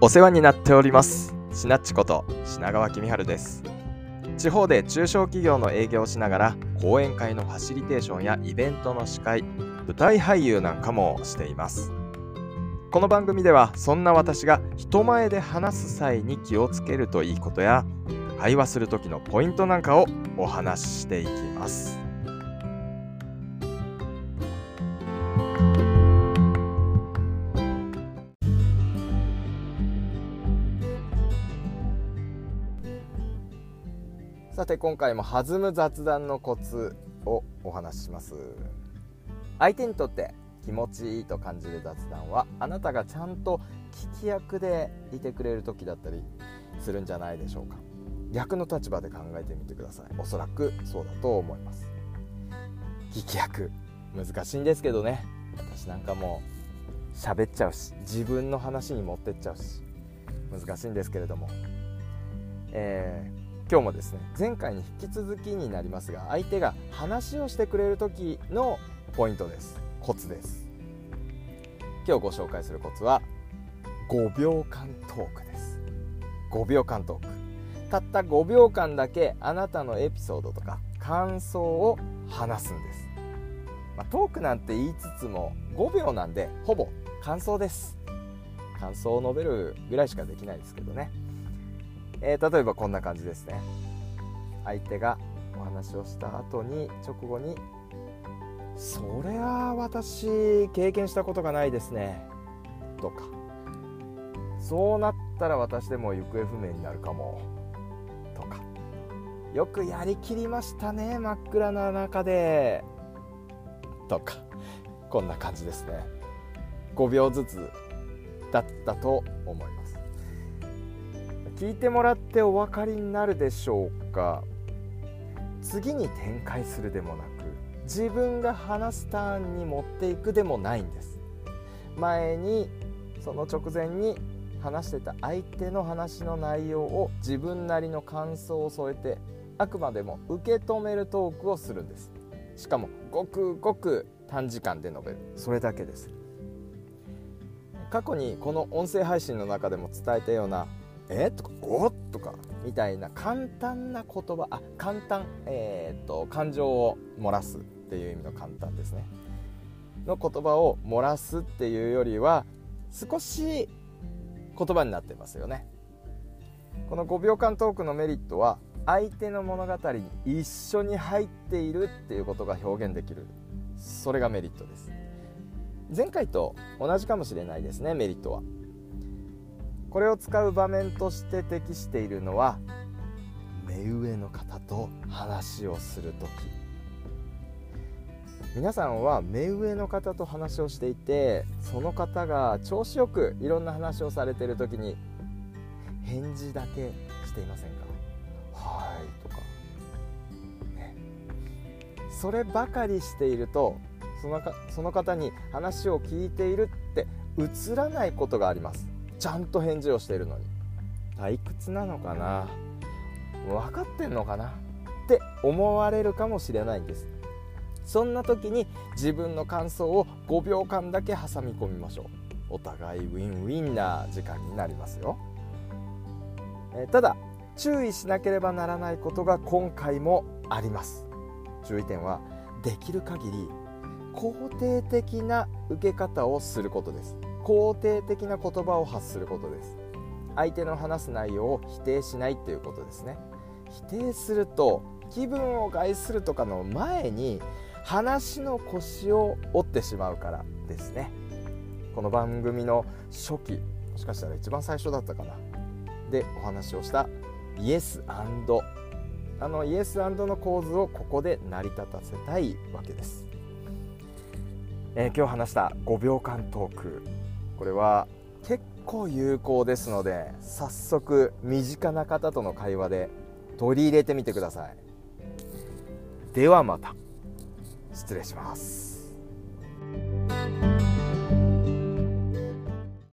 お世話になっております。しなっちこと品川公春です。地方で中小企業の営業をしながら講演会のファシリテーションやイベントの司会舞台俳優なんかもしています。この番組ではそんな私が人前で話す際に気をつけるといいことや会話する時のポイントなんかをお話ししていきます。さて今回も弾む雑談のコツをお話しします。相手にとって気持ちいいと感じる雑談はあなたがちゃんと聞き役でいてくれる時だったりするんじゃないでしょうか。逆の立場で考えてみてください。おそらくそうだと思います。聞き役難しいんですけどね。私なんかもう喋っちゃうし自分の話に持ってっちゃうし難しいんですけれども、えー、今日もですね前回に引き続きになりますが相手が話をしてくれる時のポイントです。コツです。今日ご紹介するコツは5秒間トークです。5秒間トーク。たった5秒間だけあなたのエピソードとか感想を話すんです、まあ、トークなんて言いつつも5秒なんでほぼ感想です。感想を述べるぐらいしかできないですけどね、えー、例えばこんな感じですね。相手がお話をした後に直後に「それは私経験したことがないですね」とか「そうなったら私でも行方不明になるかも」とか。よくやりきりましたね真っ暗な中で。とか。こんな感じですね。5秒ずつだったと思います。聞いてもらってお分かりになるでしょうか？次に展開するでもなく自分が話すターンに持っていくでもないんです。前にその直前に話してた相手の話の内容を自分なりの感想を添えてあくまでも受け止めるトークをするんです。しかもごくごく短時間で述べる。それだけです。過去にこの音声配信の中でも伝えたような「え？とか「お？っ?」とかみたいな簡単な言葉。あ簡単。えー、っと感情を漏らすっていう意味の簡単ですね。の言葉を漏らすっていうよりは少し言葉になってますよね。この5秒間トークのメリットは相手の物語に一緒に入っているっていうことが表現できる。それがメリットです。前回と同じかもしれないですねメリットは。これを使う場面として適しているのは目上の方と話をする時。皆さんは目上の方と話をしていてその方が調子よくいろんな話をされている時に返事だけしていませんか？はいとか、ね、そればかりしているとそのかその方に話を聞いているって映らないことがあります。ちゃんと返事をしているのに。退屈なのかな？分かってんのかな？って思われるかもしれないんです。そんな時に自分の感想を5秒間だけ挟み込みましょう。お互いウィンウィンな時間になりますよ。えただ注意しなければならないことが今回もあります。注意点はできる限り肯定的な受け方をすることです。肯定的な言葉を発することです。相手の話す内容を否定しないっていうことですね。否定すると気分を害するとかの前に話の腰を折ってしまうからですね。この番組の初期もしかしたら一番最初だったかな。でお話をしたイエスあのイエスの構図をここで成り立たせたいわけです、えー、今日話した5秒間トーク。これは結構有効ですので早速身近な方との会話で取り入れてみてください。ではまた。失礼します。